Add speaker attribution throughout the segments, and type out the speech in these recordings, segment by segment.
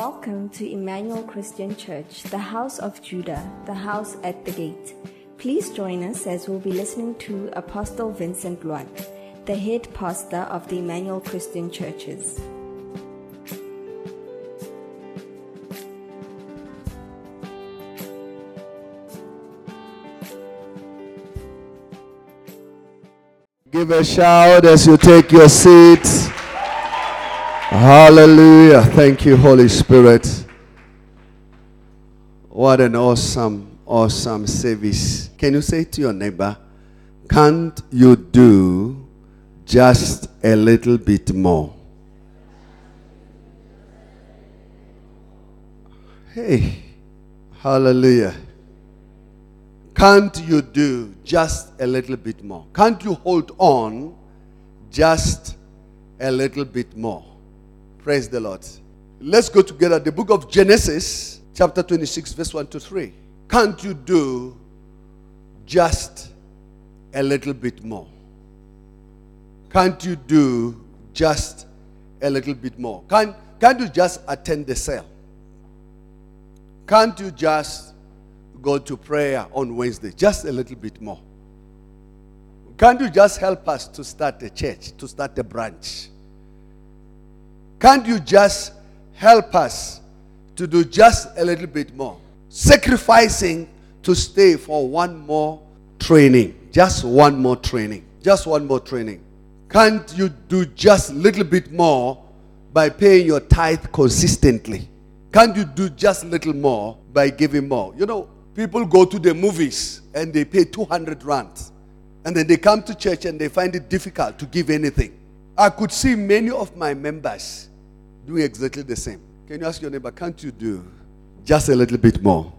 Speaker 1: Welcome to Emmanuel Christian Church, the house of Judah, the house at the gate. Please join us as we'll be listening to Apostle Vincent Loate, the head pastor of the Emmanuel Christian Churches.
Speaker 2: Give a shout as you take your seats. Hallelujah. Thank you, Holy Spirit. What an awesome, awesome service. Can you say to your neighbor, can't you do just a little bit more? Hey, hallelujah. Can't you do just a little bit more? Can't you hold on just a little bit more? Praise the Lord. Let's go together. The book of Genesis, chapter 26, verse 1 to 3. Can't you do just a little bit more? Can't you do just a little bit more? Can't, can't you just attend the cell? Can't you just go to prayer on Wednesday? Just a little bit more. Can't you just help us to start a church, to start a branch? Can't you just help us to do just a little bit more? Sacrificing to stay for one more training. Just one more training. Just one more training. Can't you do just a little bit more by paying your tithe consistently? Can't you do just a little more by giving more? You know, people go to the movies and they pay 200 rand. And then they come to church and they find it difficult to give anything. I could see many of my members doing exactly the same. Can you ask your neighbor, can't you do just a little bit more?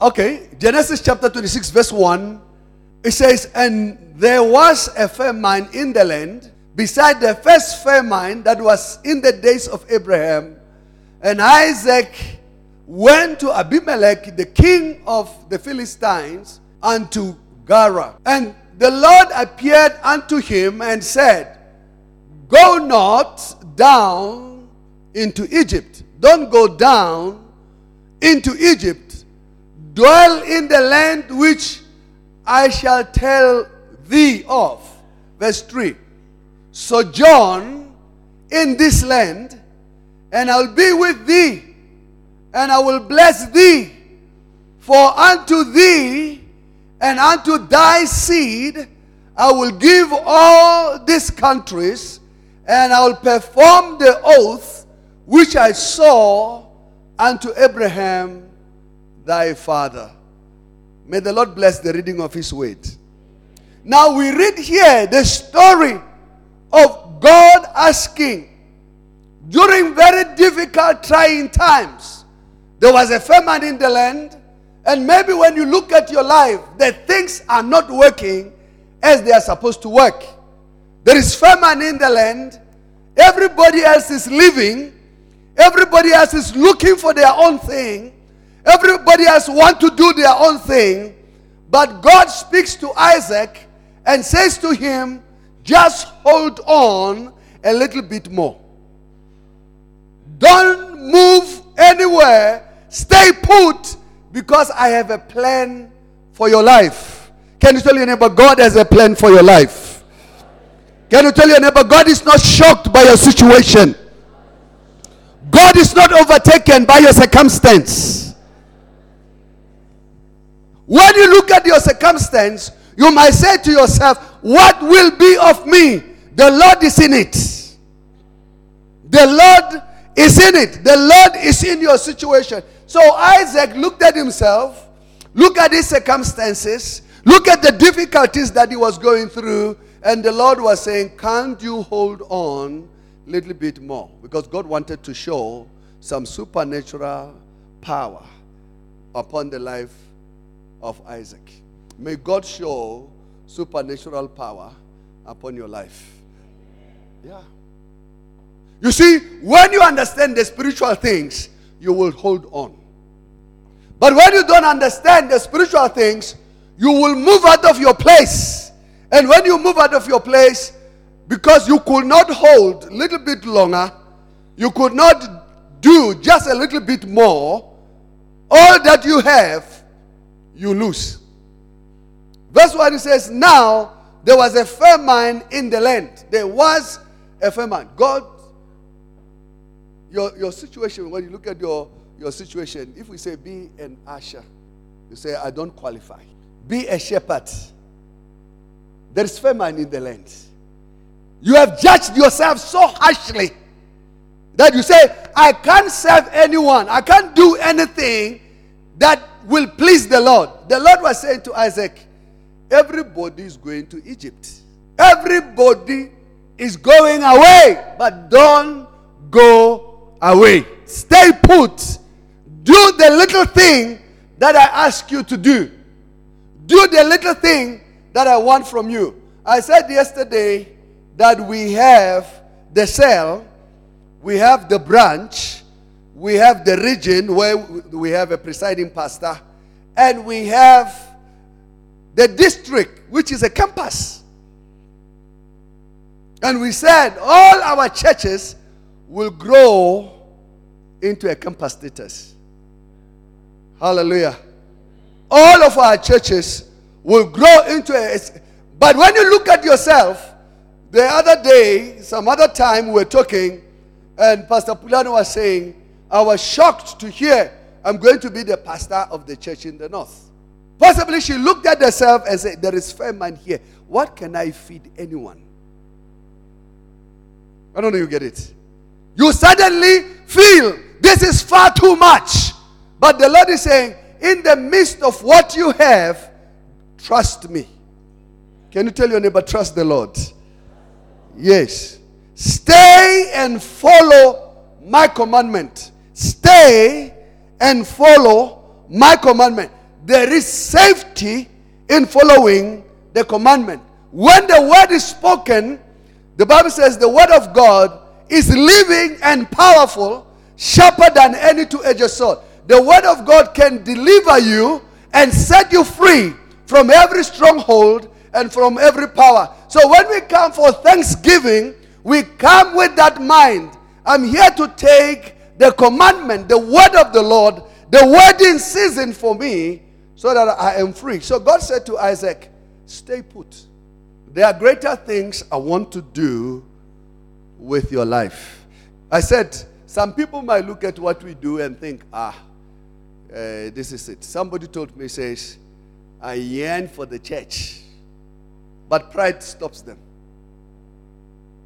Speaker 2: Okay, Genesis chapter 26, verse 1. It says, And there was a fair famine in the land, beside the first fair famine that was in the days of Abraham. And Isaac went to Abimelech, the king of the Philistines, unto Gerar. And the Lord appeared unto him and said, Go not down into Egypt. Don't go down into Egypt. Dwell in the land which I shall tell thee of. Verse 3. Sojourn in this land, and I'll be with thee, and I will bless thee. For unto thee and unto thy seed I will give all these countries and I will perform the oath which I saw unto Abraham thy father. May the Lord bless the reading of his word. Now we read here the story of God asking during very difficult, trying times. There was a famine in the land, and maybe when you look at your life, the things are not working as they are supposed to work. There is famine in the land. Everybody else is living. Everybody else is looking for their own thing. Everybody else want to do their own thing. But God speaks to Isaac and says to him, just hold on a little bit more. Don't move anywhere. Stay put because I have a plan for your life. Can you tell your neighbor, God has a plan for your life? Can you tell your neighbor, God is not shocked by your situation? God is not overtaken by your circumstance. When you look at your circumstance, you might say to yourself, What will be of me? The Lord is in it. The Lord is in it. The Lord is in your situation. So Isaac looked at himself, look at his circumstances, look at the difficulties that he was going through, and the Lord was saying, Can't you hold on a little bit more? Because God wanted to show some supernatural power upon the life of Isaac. May God show supernatural power upon your life. Yeah. You see, when you understand the spiritual things, you will hold on. But when you don't understand the spiritual things, you will move out of your place. And when you move out of your place, because you could not hold a little bit longer, you could not do just a little bit more, all that you have, you lose. Verse 1 says, Now there was a famine in the land. There was a famine. God, your, your situation, when you look at your, your situation, if we say be an usher, you say, I don't qualify. Be a shepherd. There is famine in the land. You have judged yourself so harshly that you say, I can't serve anyone, I can't do anything that will please the Lord. The Lord was saying to Isaac, Everybody is going to Egypt. Everybody is going away, but don't go away. Stay put. Do the little thing that I ask you to do. Do the little thing that I want from you. I said yesterday that we have the cell, we have the branch, we have the region where we have a presiding pastor, and we have the district, which is a campus. And we said all our churches will grow into a campus status. Hallelujah. All of our churches will grow into a. But when you look at yourself, the other day, some other time, we were talking, and Pastor Pulano was saying, I was shocked to hear I'm going to be the pastor of the church in the north. Possibly she looked at herself and said, There is famine here. What can I feed anyone? I don't know you get it. You suddenly feel this is far too much. But the Lord is saying, in the midst of what you have, trust me. Can you tell your neighbor, trust the Lord? Yes. Stay and follow my commandment. Stay and follow my commandment there is safety in following the commandment. When the word is spoken, the Bible says the word of God is living and powerful, sharper than any two edged sword. The word of God can deliver you and set you free from every stronghold and from every power. So when we come for Thanksgiving, we come with that mind. I'm here to take the commandment, the word of the Lord, the word in season for me, so that I am free. So God said to Isaac, Stay put. There are greater things I want to do with your life. I said, Some people might look at what we do and think, Ah, uh, this is it. Somebody told me, says, I yearn for the church. But pride stops them.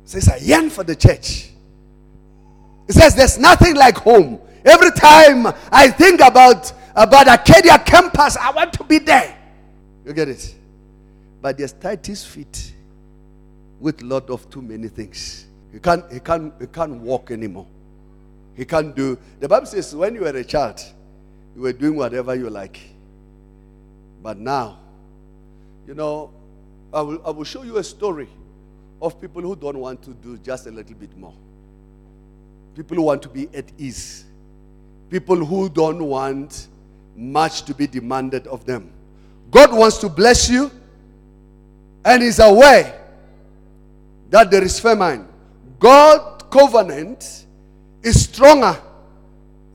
Speaker 2: Says, I yearn for the church. It says, There's nothing like home. Every time I think about about Acadia campus. I want to be there. You get it? But there's tight his feet with lot of too many things. He can't, he can't, he can't walk anymore. He can't do. The Bible says when you were a child, you were doing whatever you like. But now, you know, I will, I will show you a story of people who don't want to do just a little bit more. People who want to be at ease. People who don't want much to be demanded of them. God wants to bless you and is aware that there is famine. God covenant is stronger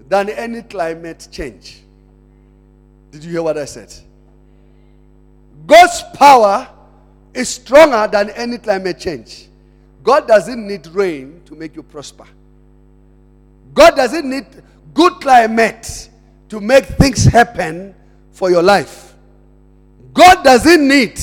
Speaker 2: than any climate change. Did you hear what I said? God's power is stronger than any climate change. God doesn't need rain to make you prosper. God doesn't need good climate to make things happen for your life. God doesn't need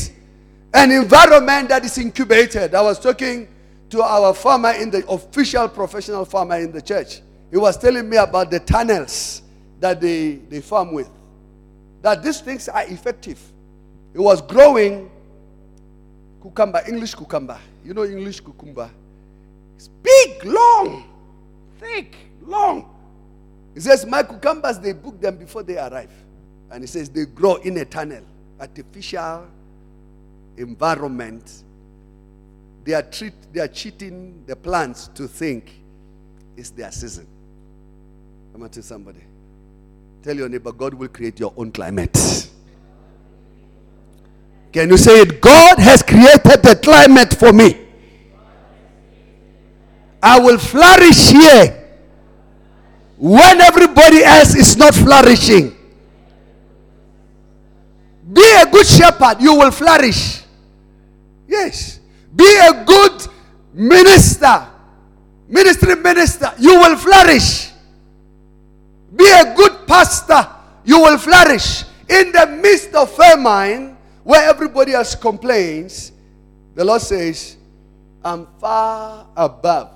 Speaker 2: an environment that is incubated. I was talking to our farmer in the official professional farmer in the church. He was telling me about the tunnels that they, they farm with. That these things are effective. It was growing cucumber, English cucumber. You know English cucumber? It's big, long, thick, long. He says, My cucumbers, they book them before they arrive. And he says, they grow in a tunnel, artificial environment. They are, treat, they are cheating the plants to think it's their season. I'm going to tell somebody. Tell your neighbor, God will create your own climate. Can you say it? God has created the climate for me. I will flourish here when everybody else is not flourishing. Be a good shepherd, you will flourish. Yes. Be a good minister, ministry minister, you will flourish. Be a good pastor, you will flourish. In the midst of famine, where everybody else complains, the Lord says, I'm far above.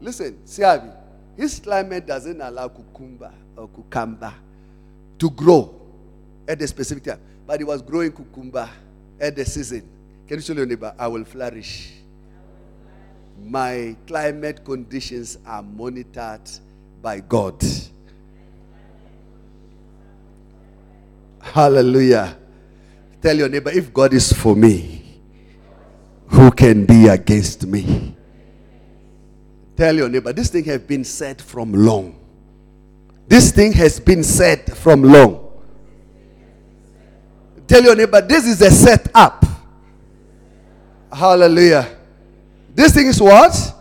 Speaker 2: Listen, Siabi, his climate doesn't allow cucumber or cucumber to grow at the specific time. But he was growing cucumber at the season. Can you tell your neighbor? I will flourish. My climate conditions are monitored by God. Hallelujah. Tell your neighbor, if God is for me, who can be against me? Tell your neighbor, this thing has been said from long. This thing has been said from long. Tell your neighbor, this is a setup. Hallelujah. This thing is what?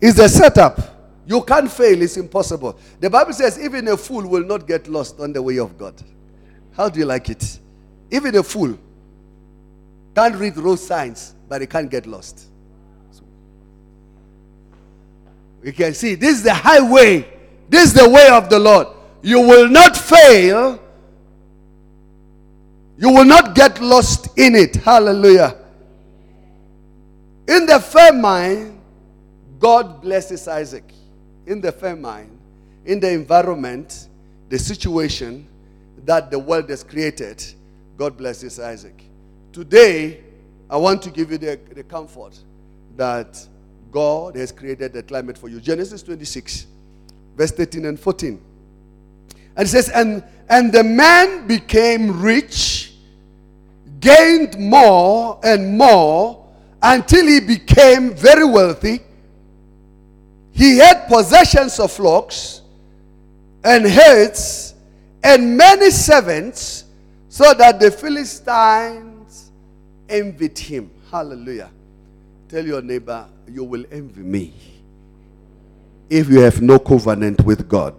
Speaker 2: Is a setup. You can't fail, it's impossible. The Bible says, even a fool will not get lost on the way of God. How do you like it? Even a fool can't read road signs, but they can't get lost. So, you can see this is the highway, this is the way of the Lord. You will not fail, you will not get lost in it. Hallelujah. In the famine, God blesses Isaac. In the famine, in the environment, the situation, that the world has created, God blesses Isaac. Today, I want to give you the, the comfort that God has created the climate for you. Genesis 26, verse 13 and 14. And it says, and, and the man became rich, gained more and more until he became very wealthy. He had possessions of flocks and herds and many servants, so that the Philistines envied him. Hallelujah. Tell your neighbor, you will envy me if you have no covenant with God.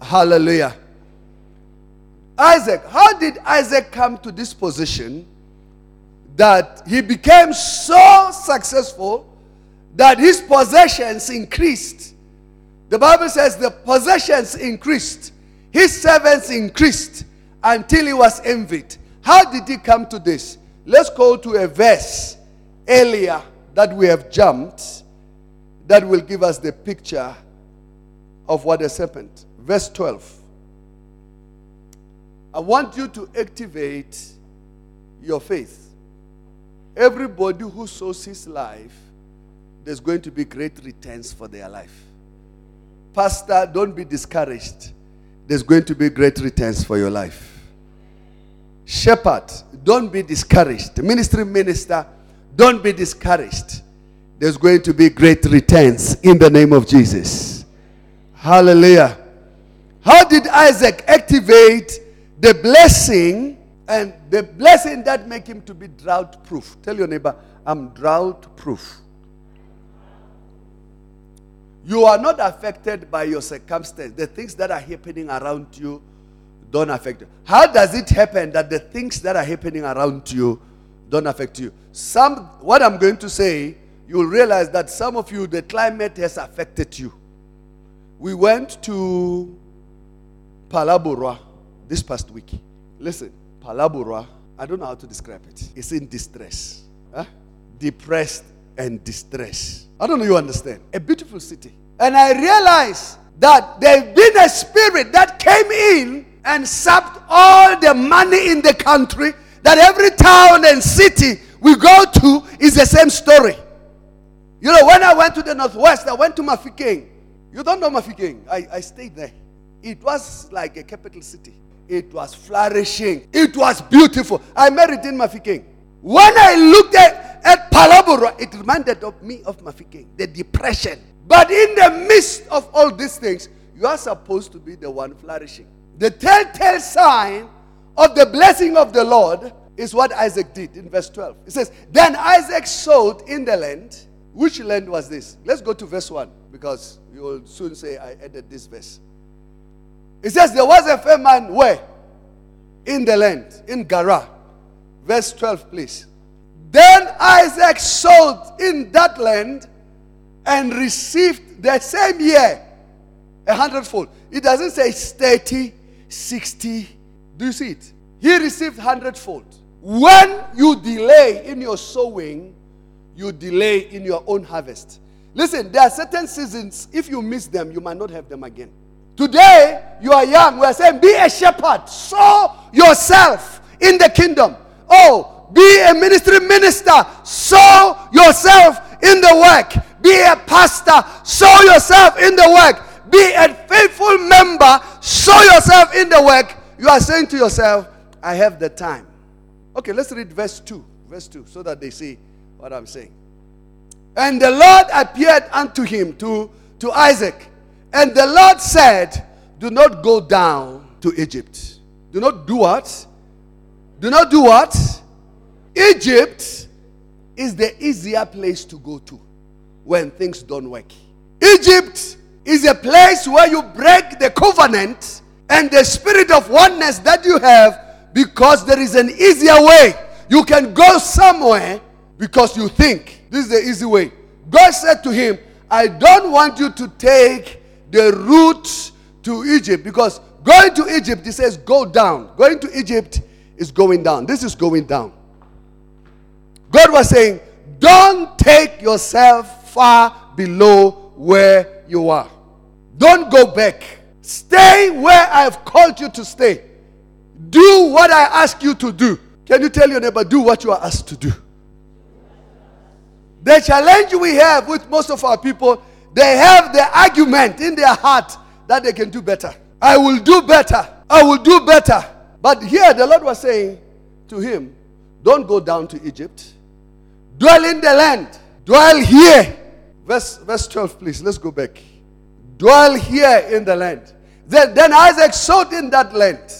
Speaker 2: Hallelujah. Isaac, how did Isaac come to this position that he became so successful that his possessions increased? The Bible says the possessions increased his servants increased until he was envied. How did he come to this? Let's go to a verse earlier that we have jumped that will give us the picture of what has happened. Verse 12. I want you to activate your faith. Everybody who sows his life, there's going to be great returns for their life. Pastor, don't be discouraged there's going to be great returns for your life. Shepherd, don't be discouraged. Ministry minister, don't be discouraged. There's going to be great returns in the name of Jesus. Hallelujah. How did Isaac activate the blessing and the blessing that make him to be drought proof? Tell your neighbor, I'm drought proof. You are not affected by your circumstance. The things that are happening around you don't affect you. How does it happen that the things that are happening around you don't affect you? Some, what I'm going to say, you'll realize that some of you, the climate has affected you. We went to Phalaborwa this past week. Listen, Phalaborwa, I don't know how to describe it. It's in distress, huh? depressed and distress. I don't know you understand. A beautiful city. And I realized that there's been a spirit that came in and sapped all the money in the country. That every town and city we go to is the same story. You know, when I went to the northwest, I went to Mafikeng. You don't know Mafikeng. I, I stayed there. It was like a capital city. It was flourishing. It was beautiful. I married in Mafikeng. When I looked at, at Phalaborwa, it reminded of me of Mafikeng, the depression. But in the midst of all these things, you are supposed to be the one flourishing. The telltale sign of the blessing of the Lord is what Isaac did in verse 12. It says, Then Isaac sowed in the land Which land was this? Let's go to verse 1 because you will soon say I added this verse. It says, There was a famine where? In the land, in Gerar. Verse 12, please. Then Isaac sowed in that land and received the same year a hundredfold. It doesn't say 30, 60. Do you see it? He received hundredfold. When you delay in your sowing, you delay in your own harvest. Listen, there are certain seasons, if you miss them, you might not have them again. Today, you are young. We are saying, be a shepherd. Sow yourself in the kingdom. Oh, be a ministry minister. Sow yourself in the work. Be a pastor. Sow yourself in the work. Be a faithful member. Sow yourself in the work. You are saying to yourself, I have the time. Okay, let's read verse 2. Verse 2, so that they see what I'm saying. And the Lord appeared unto him, to, to Isaac. And the Lord said, Do not go down to Egypt. Do not do what? Do not do what? Egypt is the easier place to go to when things don't work. Egypt is a place where you break the covenant and the spirit of oneness that you have because there is an easier way. You can go somewhere because you think this is the easy way. God said to him, I don't want you to take the route to Egypt because going to Egypt, he says, go down. Going to Egypt is going down. This is going down. God was saying, don't take yourself far below where you are. Don't go back. Stay where I've called you to stay. Do what I ask you to do. Can you tell your neighbor, do what you are asked to do? The challenge we have with most of our people, they have the argument in their heart that they can do better. I will do better. I will do better. But here the Lord was saying to him, Don't go down to Egypt. Dwell in the land. Dwell here. Verse, verse 12, please. Let's go back. Dwell here in the land. Then, then Isaac sowed in that land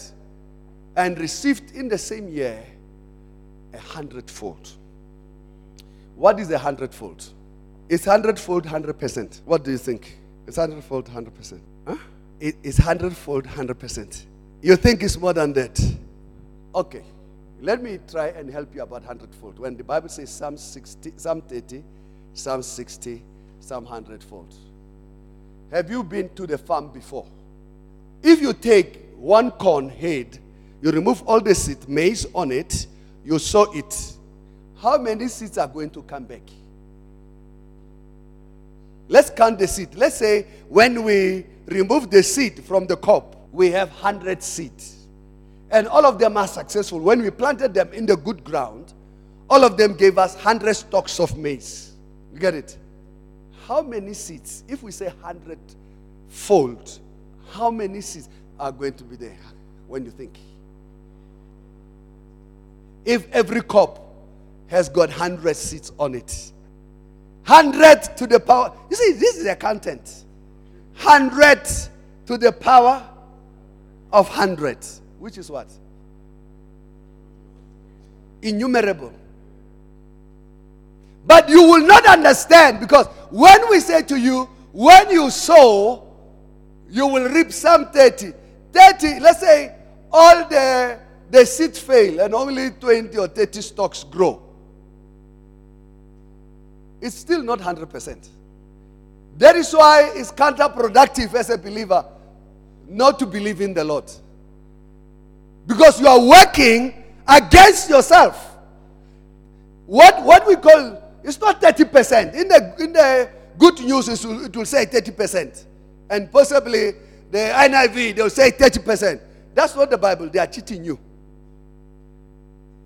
Speaker 2: and received in the same year a hundredfold. What is a hundredfold? It's hundredfold, hundred percent. What do you think? It's hundredfold, hundred percent. Huh? It is hundredfold, hundred percent. You think it's more than that? Okay. Let me try and help you about hundredfold. When the Bible says Psalm 60, Psalm 30, Psalm 60, Psalm hundredfold. Have you been to the farm before? If you take one corn head, you remove all the seed, maize on it, you sow it. How many seeds are going to come back? Let's count the seed. Let's say when we remove the seed from the crop, we have 100 seeds. And all of them are successful. When we planted them in the good ground, all of them gave us 100 stalks of maize. You get it? How many seats, If we say 100 fold, how many seats are going to be there when you think? If every cup has got 100 seats on it, 100 to the power. You see, this is the content. 100 to the power of 100, which is what? Innumerable. But you will not understand because when we say to you, when you sow, you will reap some 30. 30, let's say all the, the seeds fail and only 20 or 30 stalks grow. It's still not 100%. That is why it's counterproductive as a believer not to believe in the Lord. Because you are working against yourself. What, what we call, it's not 30%. In the, in the good news, it will, say 30%. And possibly the NIV, they'll say 30%. That's not the Bible. They are cheating you.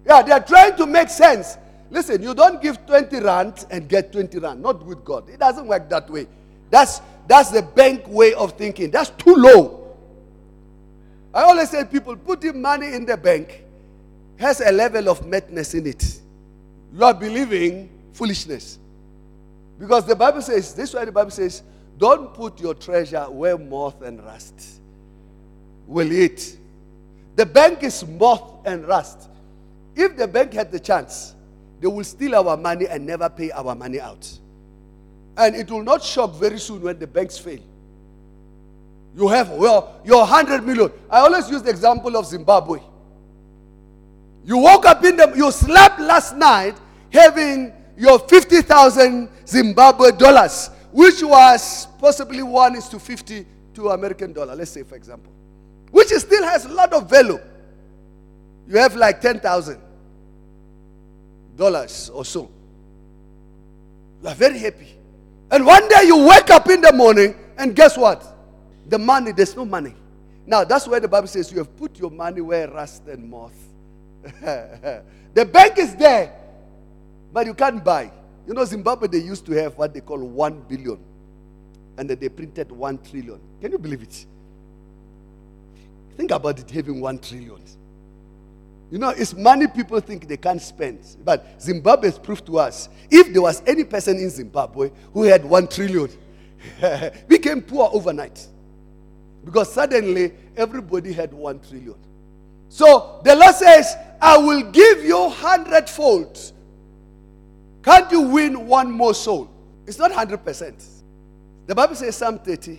Speaker 2: Yeah, they are trying to make sense. Listen, you don't give 20 rand and get 20 rand. Not with God. It doesn't work that way. That's, that's the bank way of thinking. That's too low. I always say people putting money in the bank has a level of madness in it. You are believing foolishness. Because the Bible says, this is why the Bible says, don't put your treasure where moth and rust will eat. The bank is moth and rust. If the bank had the chance, they will steal our money and never pay our money out. And it will not shock very soon when the banks fail. You have, well, your 100 million. I always use the example of Zimbabwe. You woke up in the, you slept last night having your 50,000 Zimbabwe dollars, which was possibly one is to 50 to American dollar, let's say, for example, which still has a lot of value. You have like 10,000 dollars or so. You are very happy. And one day you wake up in the morning and guess what? The money, there's no money. Now, that's where the Bible says you have put your money where rust and moth. the bank is there, but you can't buy. You know, Zimbabwe, they used to have what they call one billion, and then they printed one trillion. Can you believe it? Think about it having one trillion. You know, it's money people think they can't spend. But Zimbabwe has proved to us if there was any person in Zimbabwe who had one trillion, became poor overnight. Because suddenly everybody had one trillion. So the Lord says, I will give you hundredfold. Can't you win one more soul? It's not 100%. The Bible says Psalm 30.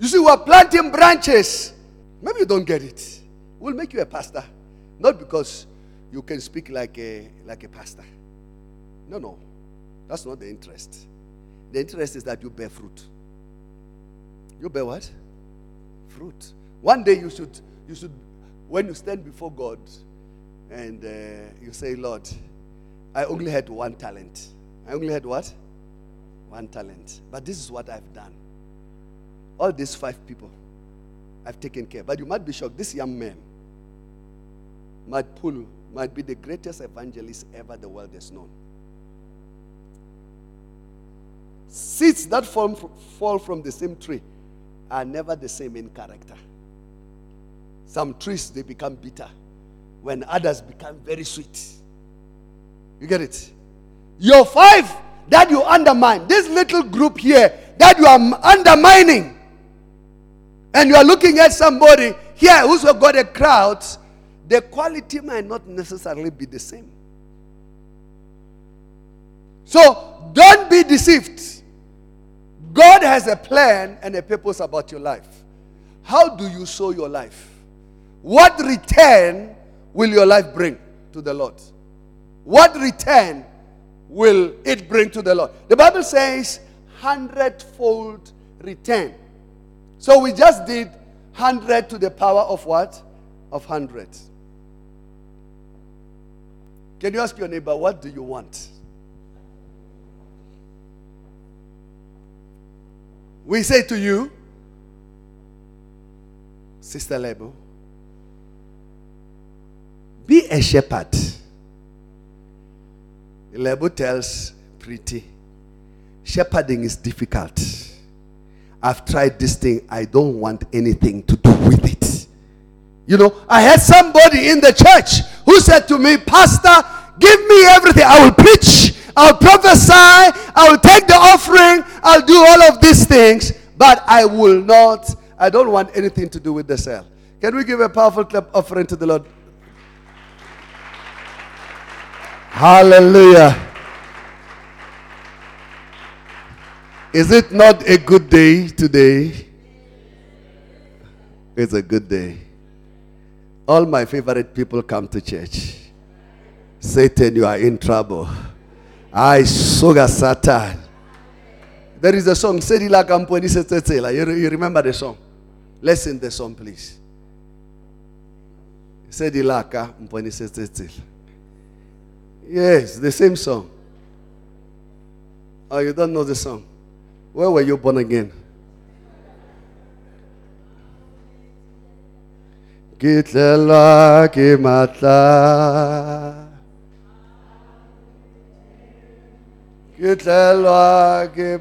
Speaker 2: You see, we're planting branches. Maybe you don't get it. We'll make you a pastor. Not because you can speak like a, like a pastor. No, no. That's not the interest. The interest is that you bear fruit. You bear what? Fruit. One day you should, you should when you stand before God and uh, you say, Lord, I only had one talent. I only had what? One talent. But this is what I've done. All these five people, I've taken care. But you might be shocked. This young man might pull, might be the greatest evangelist ever the world has known. Seeds that fall, fall from the same tree are never the same in character. Some trees they become bitter when others become very sweet. You get it? Your five that you undermine, this little group here that you are undermining, and you are looking at somebody here who's got a crowd, the quality might not necessarily be the same. So don't be deceived. God has a plan and a purpose about your life. How do you sow your life? What return will your life bring to the Lord? What return will it bring to the Lord? The Bible says hundredfold return. So we just did hundred to the power of what? Of hundred. Can you ask your neighbor, what do you want? We say to you, Sister Lebo, be a shepherd. Lebo tells Pretty, shepherding is difficult. I've tried this thing. I don't want anything to do with it. You know, I had somebody in the church who said to me, Pastor, give me everything. I will preach, I'll prophesy, I will take the offering, I'll do all of these things, but I will not, I don't want anything to do with the cell. Can we give a powerful clap offering to the Lord? Hallelujah. Is it not a good day today? It's a good day. All my favorite people come to church. Satan, you are in trouble. I soga Satan. There is a song. You remember the song? Sing the song, please. Sedilaka Mponi. Yes, the same song. Oh, you don't know the song. Where were you born again? Kitlela ke matla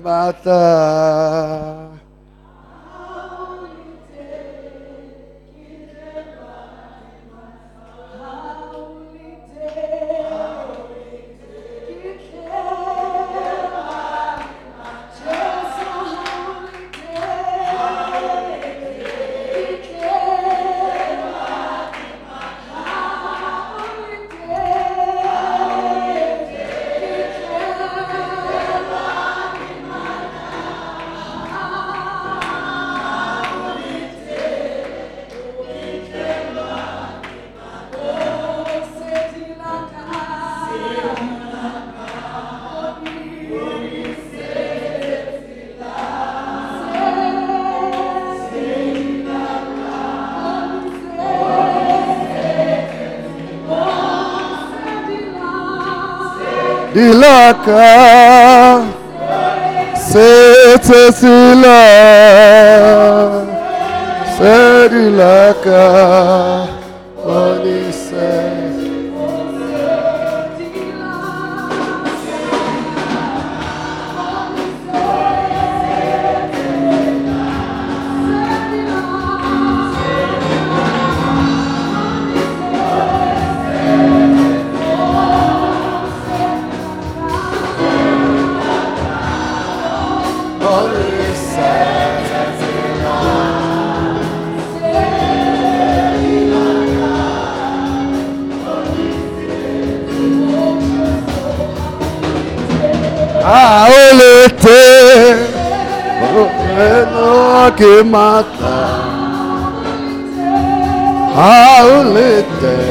Speaker 2: matla ilaka setesila sedilaka onise derreter. Enoque matar. Ah, a leite.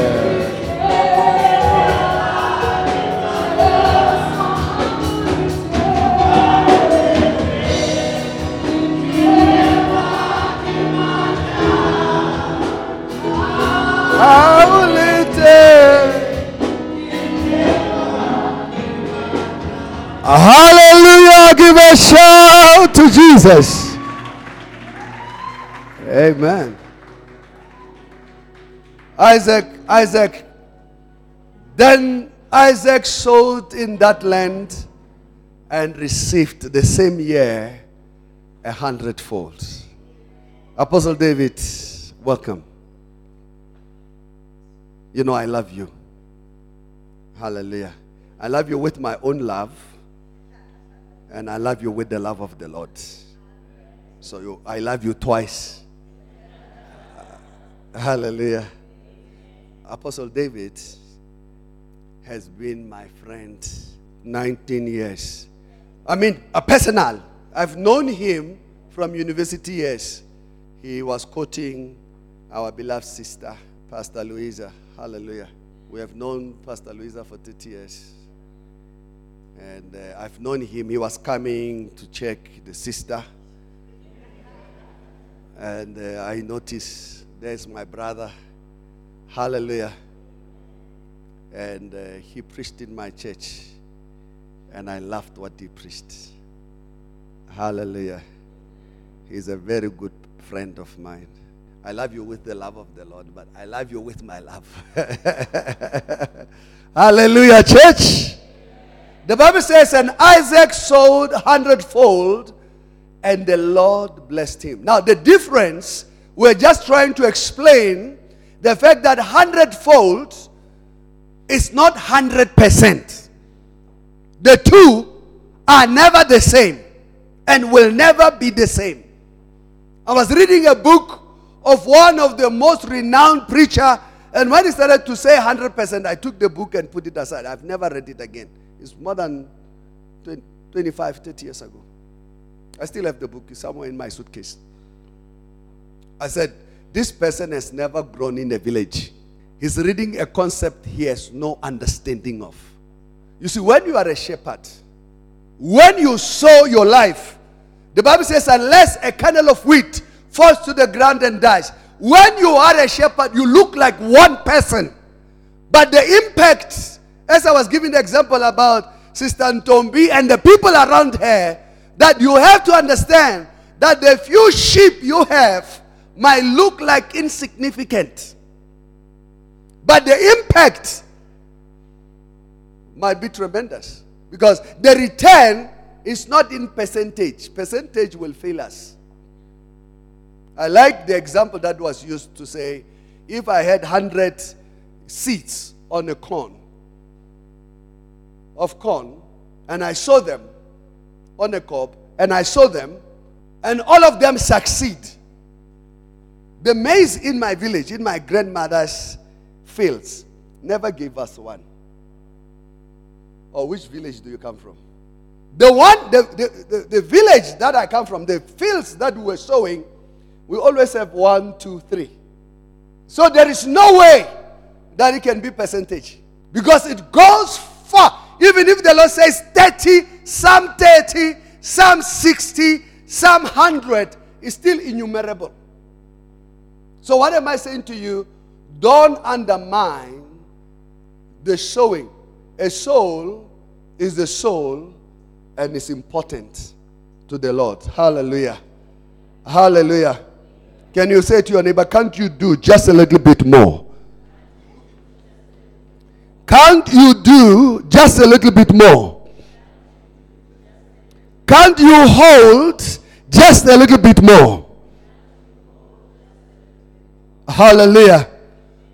Speaker 2: Give a shout to Jesus. Amen. Isaac, Isaac. Then Isaac sowed in that land and received the same year a hundredfold. Apostle David, welcome. You know, I love you. Hallelujah. I love you with my own love, and I love you with the love of the Lord. So you, I love you twice. Uh, hallelujah. Apostle David has been my friend 19 years. I mean, a personal. I've known him from university years. He was quoting our beloved sister, Pastor Louisa. Hallelujah. We have known Pastor Louisa for 30 years. And uh, I've known him. He was coming to check the sister. And uh, I noticed there's my brother. Hallelujah. And uh, he preached in my church. And I loved what he preached. Hallelujah. He's a very good friend of mine. I love you with the love of the Lord, but I love you with my love. Hallelujah, church. The Bible says, and Isaac sowed hundredfold, and the Lord blessed him. Now, the difference, we're just trying to explain the fact that hundredfold is not hundred percent. The two are never the same and will never be the same. I was reading a book of one of the most renowned preacher, and when he started to say 100%, I took the book and put it aside. I've never read it again. It's more than 20, 25, 30 years ago. I still have the book. Somewhere in my suitcase. I said, this person has never grown in a village. He's reading a concept he has no understanding of. You see, when you are a shepherd, when you sow your life, the Bible says, unless a kernel of wheat falls to the ground and dies, when you are a shepherd, you look like one person. But the impact, as I was giving the example about Sister Ntombi and the people around her, that you have to understand that the few sheep you have might look like insignificant. But the impact might be tremendous. Because the return is not in percentage. Percentage will fail us. I like the example that was used to say if I had 100 seeds on a corn of corn and I sow them on a cob and I sow them and all of them succeed. The maize in my village, in my grandmother's fields, never gave us one. Or which village do you come from? The one, the, the, the, the, village that I come from, the fields that we were sowing, we always have one, two, three. So there is no way that it can be percentage. Because it goes far. Even if the Lord says 30, some 30, some 60, some 100, is still innumerable. So what am I saying to you? Don't undermine the sowing. A soul is the soul and is important to the Lord. Hallelujah. Hallelujah. Can you say to your neighbor, can't you do just a little bit more? Can't you do just a little bit more? Can't you hold just a little bit more? Hallelujah.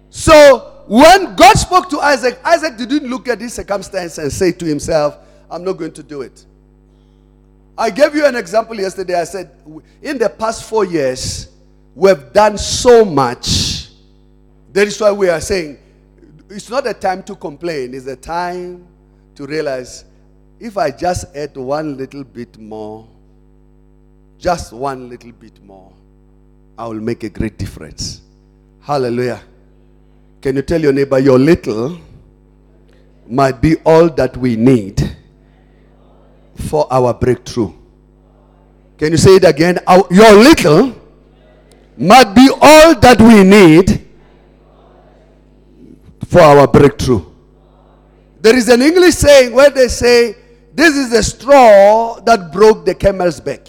Speaker 2: So when God spoke to Isaac, Isaac didn't look at this circumstance and say to himself, I'm not going to do it. I gave you an example yesterday. I said, in the past four years, we've done so much. That is why we are saying it's not a time to complain, it's a time to realize if I just add one little bit more, just one little bit more, I will make a great difference. Hallelujah. Can you tell your neighbor, your little might be all that we need for our breakthrough? Can you say it again? Your little might be all that we need for our breakthrough. There is an English saying where they say, This is the straw that broke the camel's back.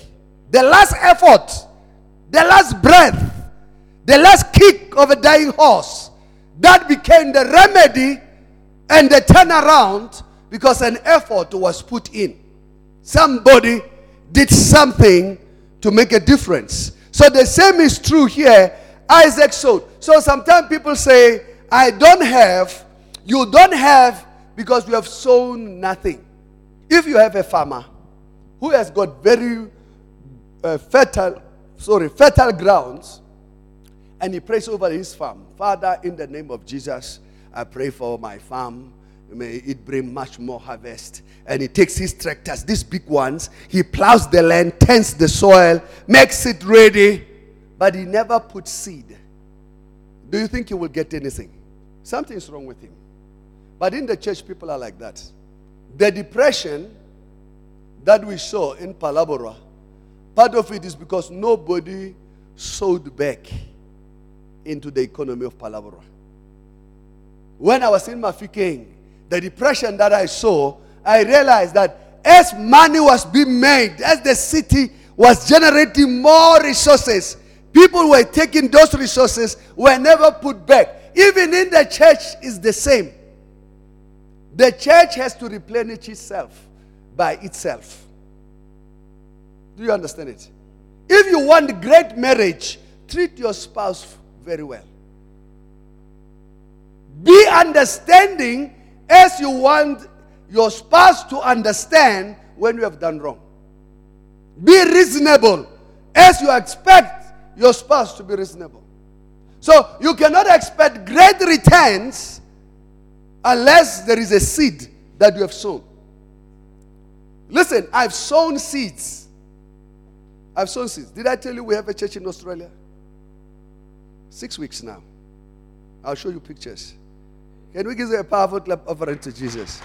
Speaker 2: The last effort, the last breath, the last kick of a dying horse. That became the remedy and the turnaround because an effort was put in. Somebody did something to make a difference. So the same is true here. Isaac sowed. So sometimes people say, I don't have, you don't have because you have sown nothing. If you have a farmer who has got very uh, fertile, sorry, fertile grounds, and he prays over his farm, Father, in the name of Jesus, I pray for my farm. May it bring much more harvest. And he takes his tractors, these big ones, he plows the land, tends the soil, makes it ready, but he never puts seed. Do you think he will get anything? Something's wrong with him. But in the church, people are like that. The depression that we saw in Phalaborwa, part of it is because nobody sold back into the economy of Phalaborwa. When I was in Mafikeng, the depression that I saw, I realized that as money was being made, as the city was generating more resources, people were taking those resources, were never put back. Even in the church is the same. The church has to replenish itself by itself. Do you understand it? If you want great marriage, treat your spouse very well. Be understanding as you want your spouse to understand when you have done wrong. Be reasonable as you expect your spouse to be reasonable. So you cannot expect great returns unless there is a seed that you have sown. Listen, I've sown seeds. I've sown seeds. Did I tell you we have a church in Australia? Six weeks now. I'll show you pictures. Can we give a powerful clap offering to Jesus?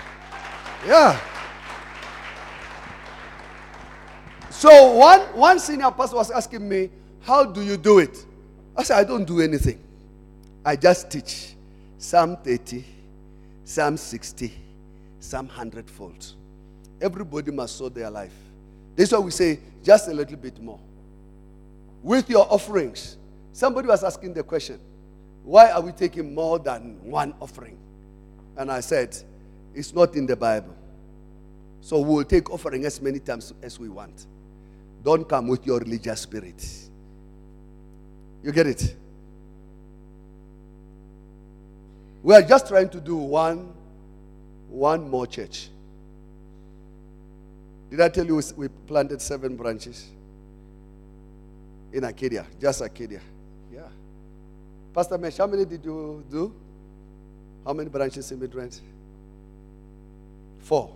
Speaker 2: Yeah. So one, one senior pastor was asking me, How do you do it? I said, I don't do anything. I just teach Psalm 30, Psalm 60, Psalm 100 fold. Everybody must sow their life. This is why we say just a little bit more. With your offerings, somebody was asking the question, why are we taking more than one offering? And I said, it's not in the Bible. So we'll take offering as many times as we want. Don't come with your religious spirit. You get it? We are just trying to do one, one more church. Did I tell you we planted seven branches in Arcadia? Just Arcadia. Yeah. Pastor Mesh, how many did you do? How many branches in Midrand? Four.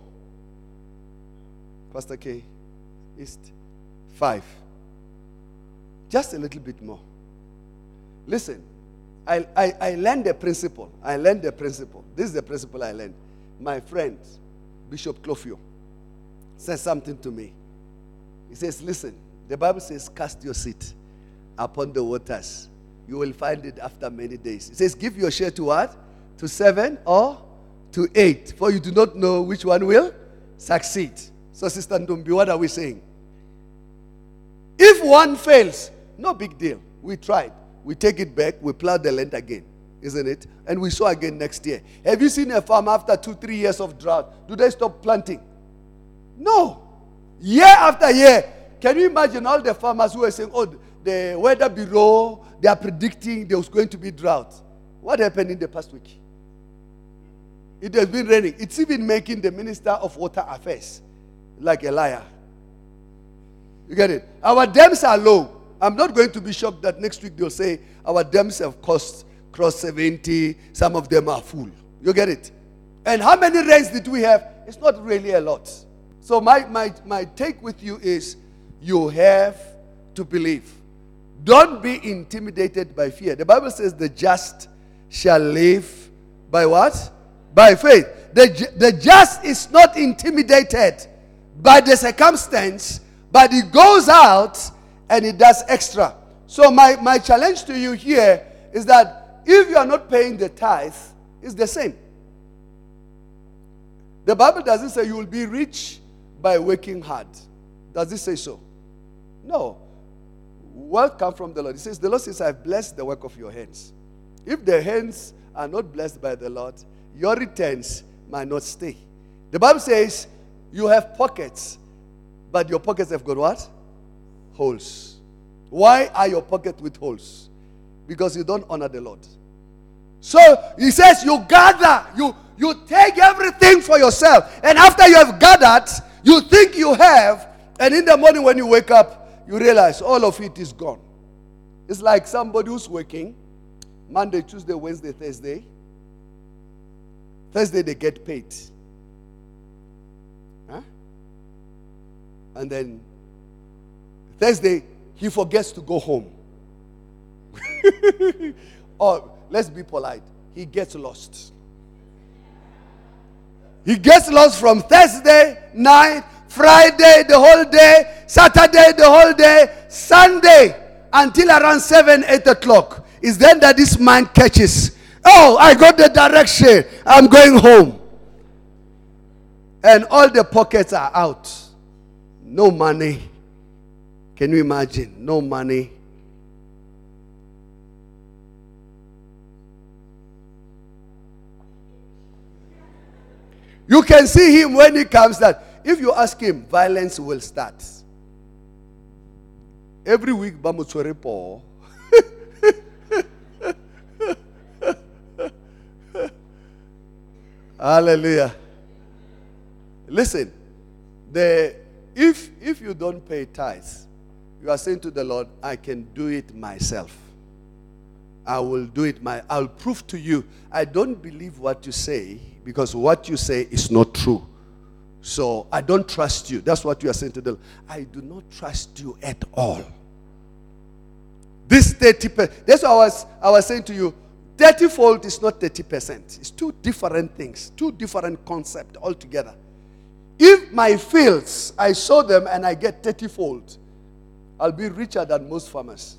Speaker 2: Pastor K, East, five. Just a little bit more. Listen, I, I, I learned the principle. I learned the principle. This is the principle I learned. My friend, Bishop Clofio, said something to me. He says, Listen, the Bible says, cast your seed upon the waters. You will find it after many days. It says, give your share to what? To seven or to eight. For you do not know which one will succeed. So, Sister Ndumbi, what are we saying? If one fails, no big deal. We tried. We take it back, we plow the land again, isn't it? And we sow again next year. Have you seen a farm after two, three years of drought? Do they stop planting? No. Year after year. Can you imagine all the farmers who are saying, oh, the weather bureau, they are predicting there was going to be drought. What happened in the past week? It has been raining. It's even making the Minister of Water Affairs like a liar. You get it? Our dams are low. I'm not going to be shocked that next week they'll say our dams have cost cross 70, some of them are full. You get it? And how many rains did we have? It's not really a lot. So my, my, my take with you is you have to believe. Don't be intimidated by fear. The Bible says the just shall live by what? By faith. The, the just is not intimidated by the circumstance, but he goes out and it does extra. So, my, my challenge to you here is that if you are not paying the tithe, it's the same. The Bible doesn't say you will be rich by working hard. Does it say so? No. Wealth come from the Lord. It says, The Lord says, I've blessed the work of your hands. If the hands are not blessed by the Lord, your returns might not stay. The Bible says, You have pockets, but your pockets have got what? Holes. Why are your pockets with holes? Because you don't honor the Lord. So he says, You gather, you, you take everything for yourself. And after you have gathered, you think you have, and in the morning when you wake up, you realize all of it is gone. It's like somebody who's working Monday, Tuesday, Wednesday, Thursday. Thursday, they get paid. Huh? And then Thursday, he forgets to go home. or let's be polite, he gets lost. He gets lost from Thursday night Friday the whole day, Saturday the whole day, Sunday until around 7, 8 o'clock. Is then that this man catches. Oh, I got the direction. I'm going home. And all the pockets are out. No money. Can you imagine? No money. You can see him when he comes that if you ask him, violence will start. Every week, Bamutswerepo. Hallelujah. Listen, the, if, if you don't pay tithes, you are saying to the Lord, I can do it myself. I will do it my I'll prove to you. I don't believe what you say because what you say is not true. So I don't trust you. That's what you are saying to them. I do not trust you at all. This 30%, that's what I was, I was saying to you. 30 fold is not 30%. It's two different things, two different concepts altogether. If my fields, I sow them and I get 30 fold, I'll be richer than most farmers.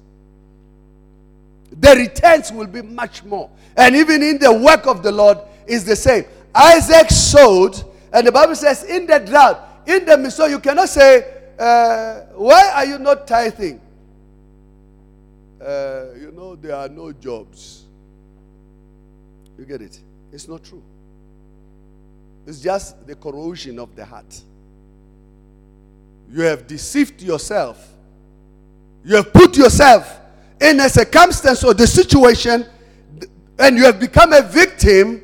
Speaker 2: The returns will be much more. And even in the work of the Lord is the same. Isaac sowed and the Bible says, in the drought, in the so you cannot say, uh, why are you not tithing? Uh, you know, there are no jobs. You get it? It's not true. It's just the corrosion of the heart. You have deceived yourself. You have put yourself in a circumstance or the situation, and you have become a victim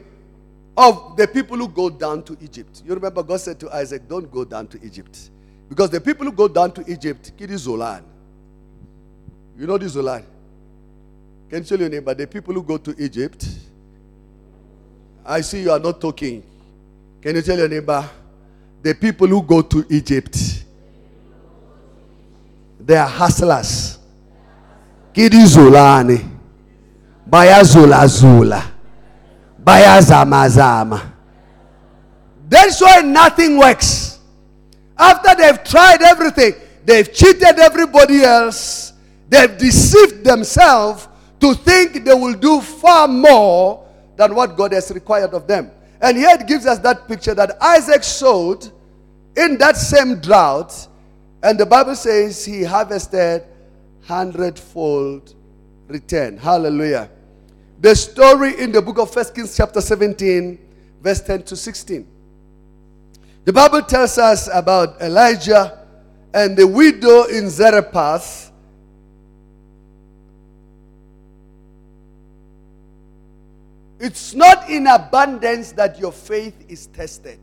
Speaker 2: of the people who go down to Egypt. You remember God said to Isaac, Don't go down to Egypt. Because the people who go down to Egypt, kid is Zolan. You know this Zolan? Can you tell your neighbor, the people who go to Egypt, I see you are not talking. Can you tell your neighbor, the people who go to Egypt, they are hustlers. Kidi Zolani. Baya Zola Zola bayazamazama. That's why nothing works. After they've tried everything, they've cheated everybody else, they've deceived themselves to think they will do far more than what God has required of them. And here it gives us that picture that Isaac sowed in that same drought, and the Bible says he harvested hundredfold return. Hallelujah. The story in the book of First Kings, chapter 17, verse 10 to 16. The Bible tells us about Elijah and the widow in Zarephath. It's not in abundance that your faith is tested.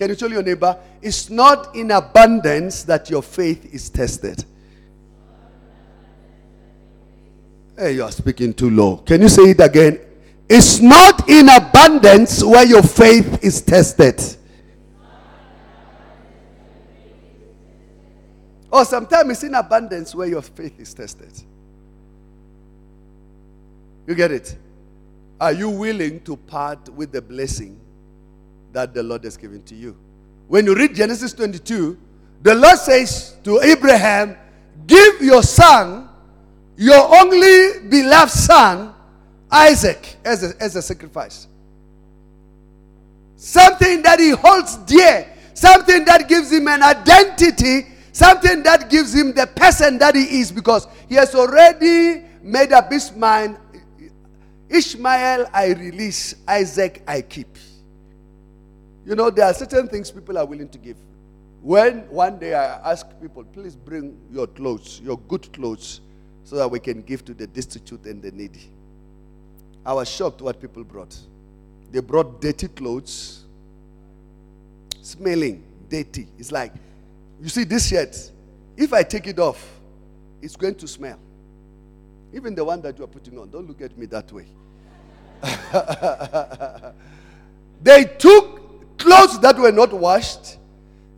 Speaker 2: Can you tell your neighbor? It's not in abundance that your faith is tested. Hey, you are speaking too low. Can you say it again? It's not in abundance where your faith is tested. Or sometimes it's in abundance where your faith is tested. You get it? Are you willing to part with the blessing that the Lord has given to you? When you read Genesis 22, the Lord says to Abraham, Give your son, your only beloved son, Isaac, as a, as a sacrifice. Something that he holds dear, something that gives him an identity Something that gives him the person that he is because he has already made up his mind Ishmael I release, Isaac I keep. You know, there are certain things people are willing to give. When one day I ask people, please bring your clothes, your good clothes, so that we can give to the destitute and the needy. I was shocked what people brought. They brought dirty clothes, smelling dirty. It's like you see, this shirt, if I take it off, it's going to smell. Even the one that you are putting on, don't look at me that way. they took clothes that were not washed,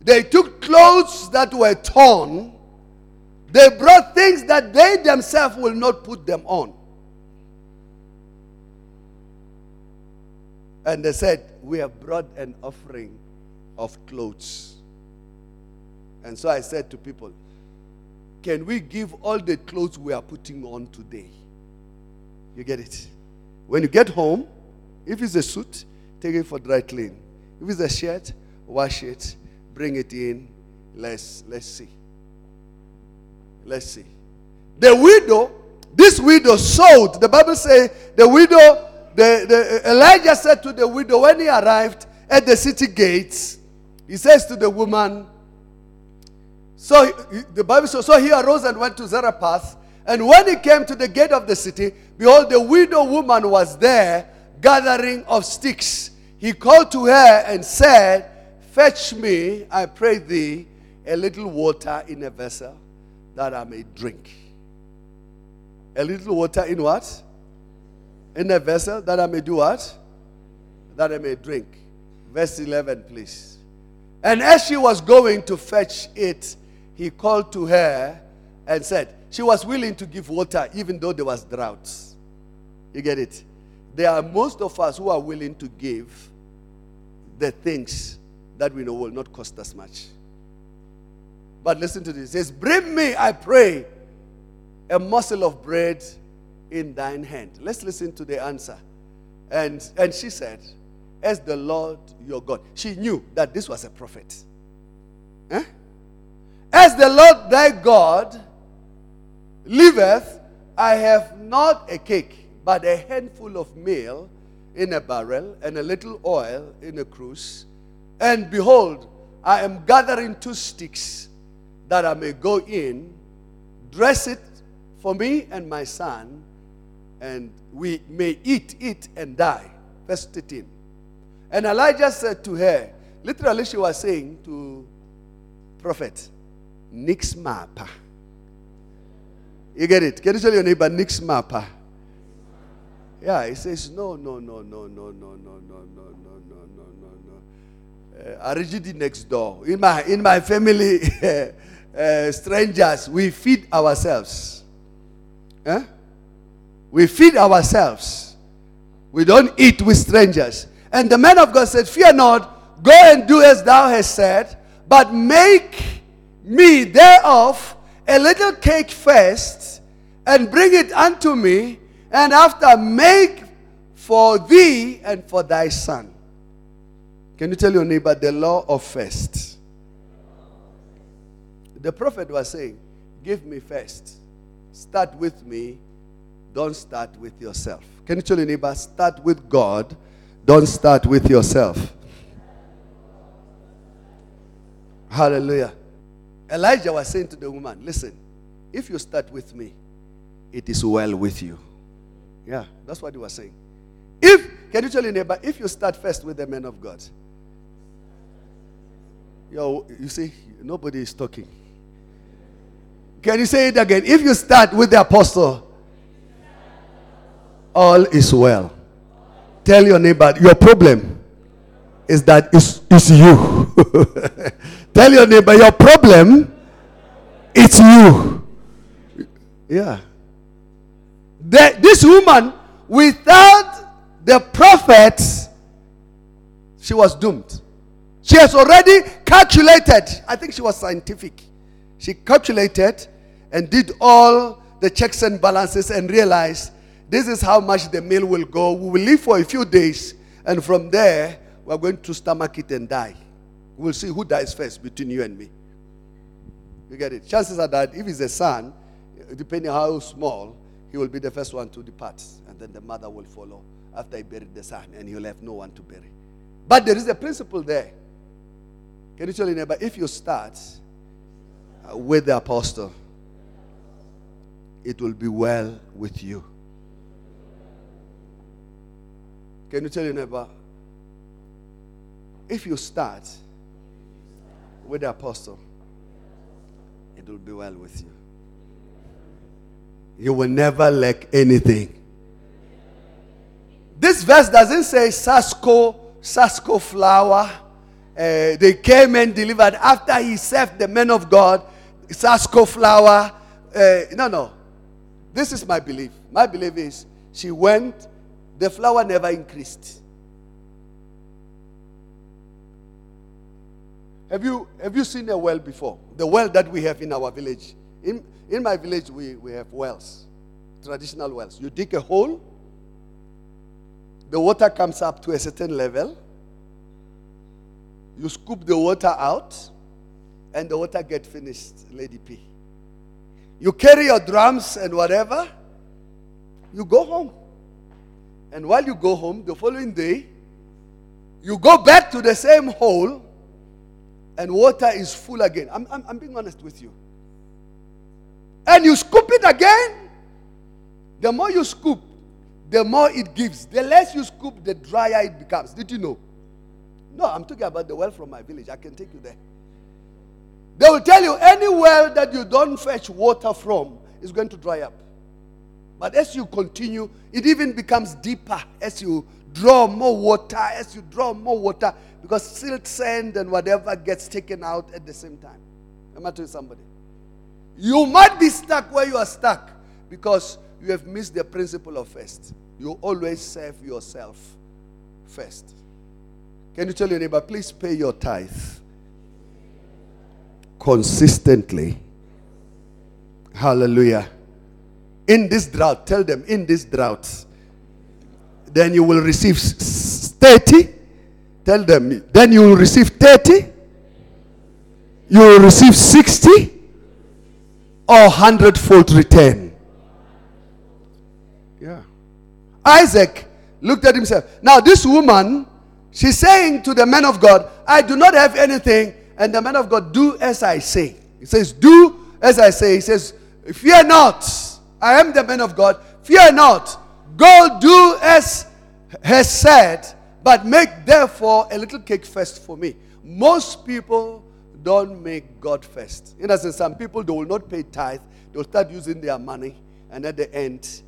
Speaker 2: they took clothes that were torn, they brought things that they themselves will not put them on. And they said, We have brought an offering of clothes. And so I said to people, can we give all the clothes we are putting on today? You get it? When you get home, if it's a suit, take it for dry clean. If it's a shirt, wash it, bring it in. Let's let's see. Let's see. The widow, this widow sold. The Bible says the widow, the, the Elijah said to the widow when he arrived at the city gates, he says to the woman, so the Bible says, so he arose and went to Zarephath. And when he came to the gate of the city, behold, the widow woman was there gathering of sticks. He called to her and said, Fetch me, I pray thee, a little water in a vessel that I may drink. A little water in what? In a vessel that I may do what? That I may drink. Verse 11, please. And as she was going to fetch it, he called to her and said, she was willing to give water even though there was droughts. You get it? There are most of us who are willing to give the things that we know will not cost us much. But listen to this. It says, Bring me, I pray, a morsel of bread in thine hand. Let's listen to the answer. And, and she said, As the Lord your God. She knew that this was a prophet. Eh? As the Lord thy God liveth, I have not a cake, but a handful of meal in a barrel, and a little oil in a cruse. And behold, I am gathering two sticks that I may go in, dress it for me and my son, and we may eat it and die. Verse 13. And Elijah said to her, literally, she was saying to prophet, Nix mapa. You get it? Can you tell your neighbor Nix mapa? Yeah, he says, no, no, no, no, no, no, no, no, no, no, no, no, no, no. Uh, Arigidi next door. In my in my family, uh, strangers, we feed ourselves. Huh? We feed ourselves. We don't eat with strangers. And the man of God said, Fear not, go and do as thou hast said, but make me thereof a little cake first, and bring it unto me, and after make for thee and for thy son. Can you tell your neighbor the law of first? the prophet was saying, Give me first. Start with me. Don't start with yourself. Can you tell your neighbor, start with God. Don't start with yourself. Hallelujah. Elijah was saying to the woman, Listen, if you start with me, it is well with you. Yeah, that's what he was saying. If, can you tell your neighbor, if you start first with the men of God, yo, you see, nobody is talking. Can you say it again? If you start with the apostle, all is well. Tell your neighbor, your problem is that it's, it's you. Tell your neighbor, your problem, it's you. Yeah. The, this woman, without the prophets, she was doomed. She has already calculated. I think she was scientific. She calculated and did all the checks and balances and realized this is how much the meal will go. We will live for a few days, and from there, we're going to stomach it and die. We'll see who dies first between you and me. You get it? Chances are that if he's a son, depending how small, he will be the first one to depart, and then the mother will follow after he buried the son, and he'll have no one to bury. But there is a principle there. Can you tell your neighbor if you start uh, with the apostle, it will be well with you. Can you tell your neighbor? If you start with the apostle, it will be well with you. You will never lack anything. This verse doesn't say Sasko, Sasko flour. Uh, they came and delivered after he served the men of God. Sasko flour. Uh, no, no. This is my belief. My belief is she went, the flour never increased. Have you, have you seen a well before? The well that we have in our village. In, in my village, we, we have wells, traditional wells. You dig a hole, the water comes up to a certain level, you scoop the water out, and the water gets finished, Lady P. You carry your drums and whatever, you go home. And while you go home, the following day, you go back to the same hole and water is full again. I'm, I'm, I'm being honest with you. And you scoop it again. The more you scoop, the more it gives. The less you scoop, the drier it becomes. Did you know? No, I'm talking about the well from my village. I can take you there. They will tell you any well that you don't fetch water from is going to dry up. But as you continue, it even becomes deeper as you draw more water, as you draw more water, because silt, sand, and whatever gets taken out at the same time. Am I telling somebody? You might be stuck where you are stuck because you have missed the principle of first. You always serve yourself first. Can you tell your neighbor, please pay your tithe? consistently. Hallelujah. In this drought, tell them, in this drought, then you will receive 30. Tell them, then you will receive 30. You will receive 60 or 100 fold return. Yeah. Isaac looked at himself. Now, this woman, she's saying to the man of God, I do not have anything and the man of God, do as I say. He says, Do as I say. He says, Fear not. I am the man of God. Fear not. Go do as has said, but make therefore a little cake first for me. Most people don't make God first. In a sense, some people they will not pay tithe, they'll start using their money, and at the end,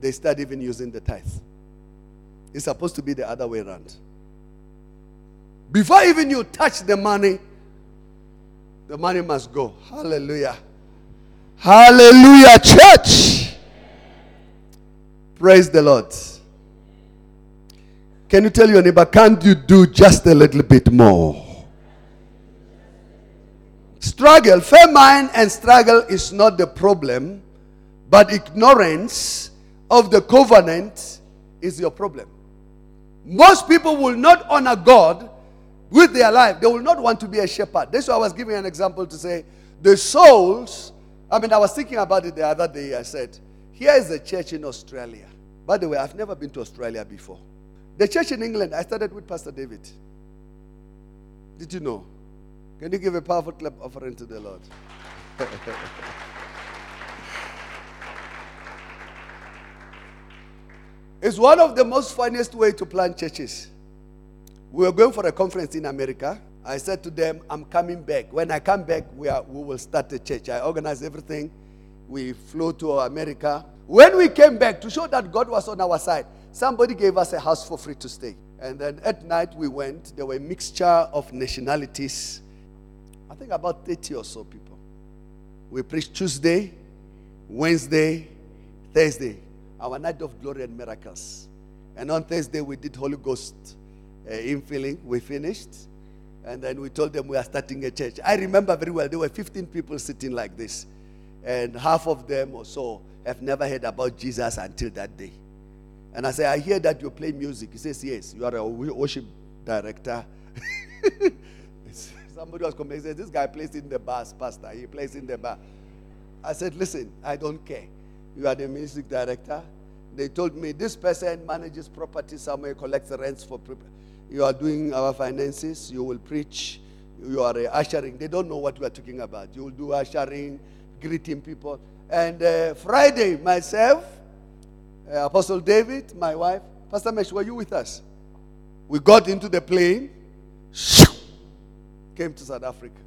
Speaker 2: they start even using the tithe. It's supposed to be the other way around. Before even you touch the money, the money must go. Hallelujah. Hallelujah, church. Praise the Lord. Can you tell your neighbor, can't you do just a little bit more? Struggle, famine and struggle is not the problem, but ignorance of the covenant is your problem. Most people will not honor God with their life. They will not want to be a shepherd. That's why I was giving an example to say, The souls, I mean, I was thinking about it the other day. I said, here is a church in Australia. By the way, I've never been to Australia before. The church in England, I started with Pastor David. Did you know? Can you give a powerful clap offering to the Lord? it's one of the most funniest way to plant churches. We were going for a conference in America. I said to them, I'm coming back. When I come back, we, are, we will start a church. I organized everything. We flew to America. When we came back to show that God was on our side, somebody gave us a house for free to stay. And then at night we went. There were a mixture of nationalities. Think about 30 or so people. We preached Tuesday, Wednesday, Thursday. Our night of glory and miracles. And on Thursday we did Holy Ghost uh, infilling. We finished. And then we told them we are starting a church. I remember very well, there were 15 people sitting like this. And half of them or so have never heard about Jesus until that day. And I say, I hear that you play music. He says, Yes, you are a worship director. Somebody was coming and said, This guy plays in the bars, Pastor. He plays in the bar. I said, Listen, I don't care. You are the music director. They told me this person manages property somewhere, collects rents for people. You are doing our finances, you will preach, you are uh, ushering. They don't know what we are talking about. You will do ushering, greeting people. And uh, Friday, myself, uh, Apostle David, my wife, Pastor Mesh, were you with us? We got into the plane, came to South Africa.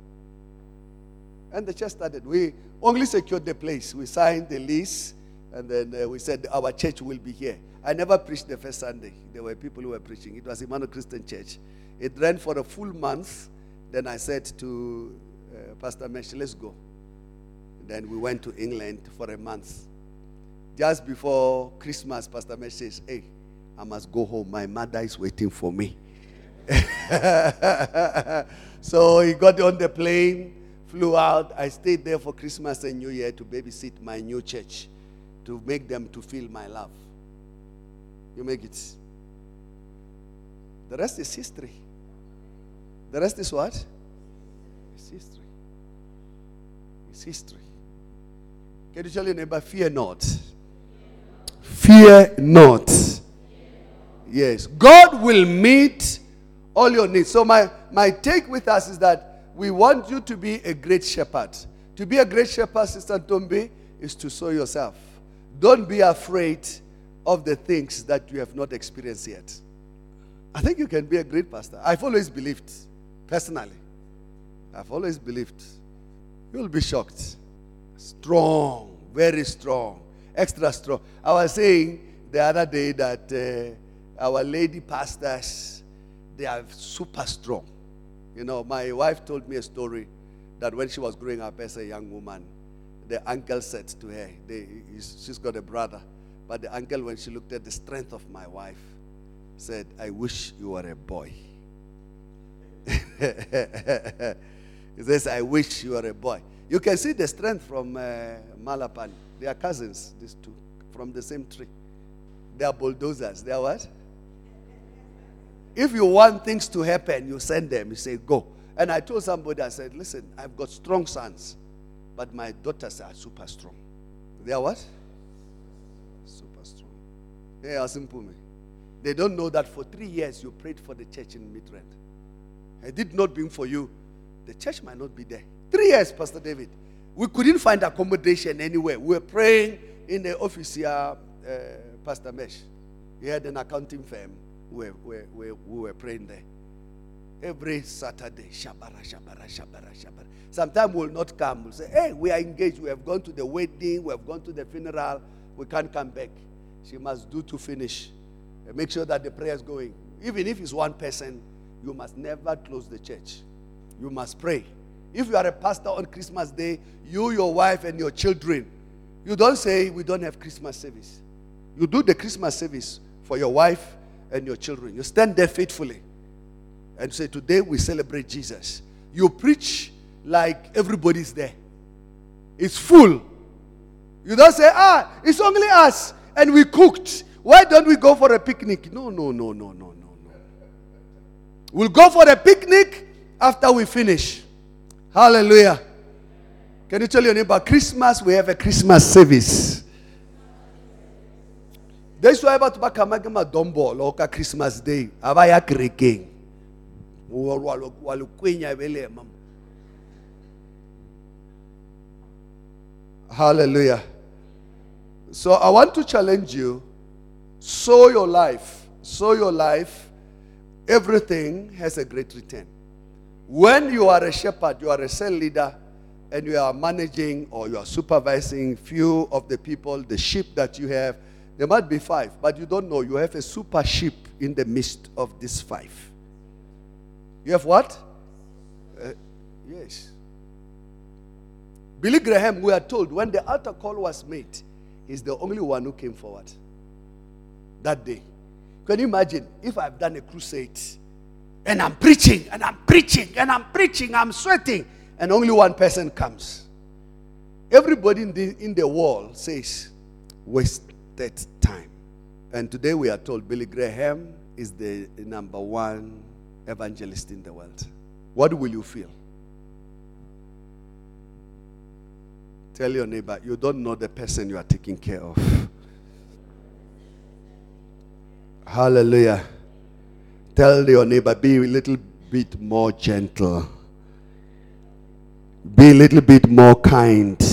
Speaker 2: And the church started. We only secured the place. We signed the lease, and then uh, we said our church will be here. I never preached the first Sunday. There were people who were preaching. It was Emmanuel Christian Church. It ran for a full month. Then I said to uh, Pastor Mesh, let's go. Then we went to England for a month. Just before Christmas, Pastor Mesh says, Hey, I must go home. My mother is waiting for me. so he got on the plane, flew out. I stayed there for Christmas and New Year to babysit my new church, to make them to feel my love. You make it. The rest is history. The rest is what? It's history. It's history. Can you tell your neighbor, fear not? Fear not. Yes. God will meet all your needs. So, my, my take with us is that we want you to be a great shepherd. To be a great shepherd, Sister Tombe, is to sow yourself. Don't be afraid of the things that you have not experienced yet. I think you can be a great pastor. I've always believed, personally. I've always believed. You'll be shocked. Strong, very strong, extra strong. I was saying the other day that uh, our lady pastors, they are super strong. You know, my wife told me a story that when she was growing up as a young woman, the uncle said to her, they, she's got a brother, but the uncle, when she looked at the strength of my wife, said, I wish you were a boy. he says, I wish you were a boy. You can see the strength from uh, Malapan. They are cousins, these two, from the same tree. They are bulldozers. They are what? If you want things to happen, you send them. You say, go. And I told somebody, I said, listen, I've got strong sons, but my daughters are super strong. They are what? Hey, me. They don't know that for three years you prayed for the church in Midrand. I did not bring for you. The church might not be there. Three years, Pastor David. We couldn't find accommodation anywhere. We were praying in the office here, uh, Pastor Mesh. He had an accounting firm. We we, we, we were praying there. Every Saturday, shabara, shabara, shabara, shabara. Sometimes we'll not come. We'll say, hey, we are engaged. We have gone to the wedding. We have gone to the funeral. We can't come back she must do to finish. And make sure that the prayer is going. Even if it's one person, you must never close the church. You must pray. If you are a pastor on Christmas Day, you, your wife, and your children, you don't say, We don't have Christmas service. You do the Christmas service for your wife and your children. You stand there faithfully and say, Today we celebrate Jesus. You preach like everybody's there. It's full. You don't say, Ah, it's only us and we cooked. Why don't we go for a picnic? No, no, no, no, no, no, no. We'll go for a picnic after we finish. Hallelujah. Can you tell your neighbor, Christmas, we have a Christmas service. That's why about bakamake madombo loka Christmas Day. Bele mama. Hallelujah. So I want to challenge you sow your life. Sow your life. Everything has a great return. When you are a shepherd, you are a cell leader, and you are managing or you are supervising few of the people, the sheep that you have, there might be five, but you don't know. You have a super sheep in the midst of these five. You have what? Uh, yes. Billy Graham, we are told when the altar call was made, he's the only one who came forward that day. Can you imagine if I've done a crusade and I'm preaching and I'm preaching and I'm preaching, I'm sweating, and only one person comes? Everybody in the, in the wall says, wasted time. And today we are told Billy Graham is the number one evangelist in the world. What will you feel? Tell your neighbor, you don't know the person you are taking care of. Hallelujah. Tell your neighbor, be a little bit more gentle. Be a little bit more kind.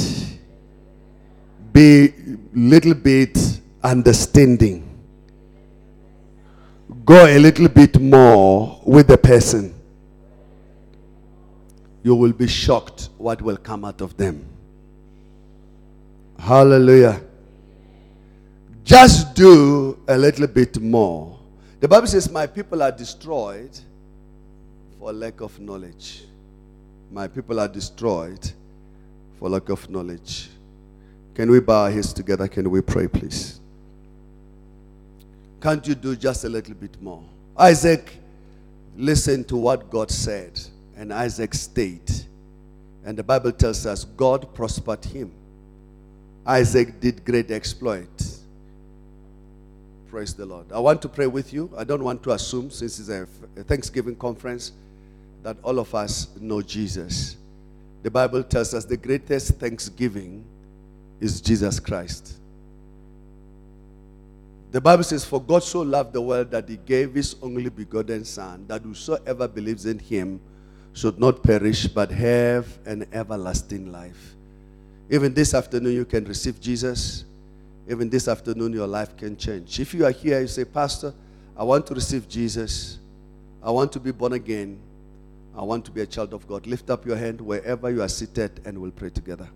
Speaker 2: Be a little bit understanding. Go a little bit more with the person. You will be shocked what will come out of them. Hallelujah. Just do a little bit more. The Bible says, My people are destroyed for lack of knowledge. My people are destroyed for lack of knowledge. Can we bow our heads together? Can we pray, please? Can't you do just a little bit more? Isaac listened to what God said, and Isaac stayed. And the Bible tells us God prospered him. Isaac did great exploit. Praise the Lord. I want to pray with you. I don't want to assume, since it's a Thanksgiving conference, that all of us know Jesus. The Bible tells us the greatest thanksgiving is Jesus Christ. The Bible says, For God so loved the world that he gave his only begotten Son, that whosoever believes in him should not perish but have an everlasting life. Even this afternoon, you can receive Jesus. Even this afternoon, your life can change. If you are here, you say, Pastor, I want to receive Jesus. I want to be born again. I want to be a child of God. Lift up your hand wherever you are seated and we'll pray together.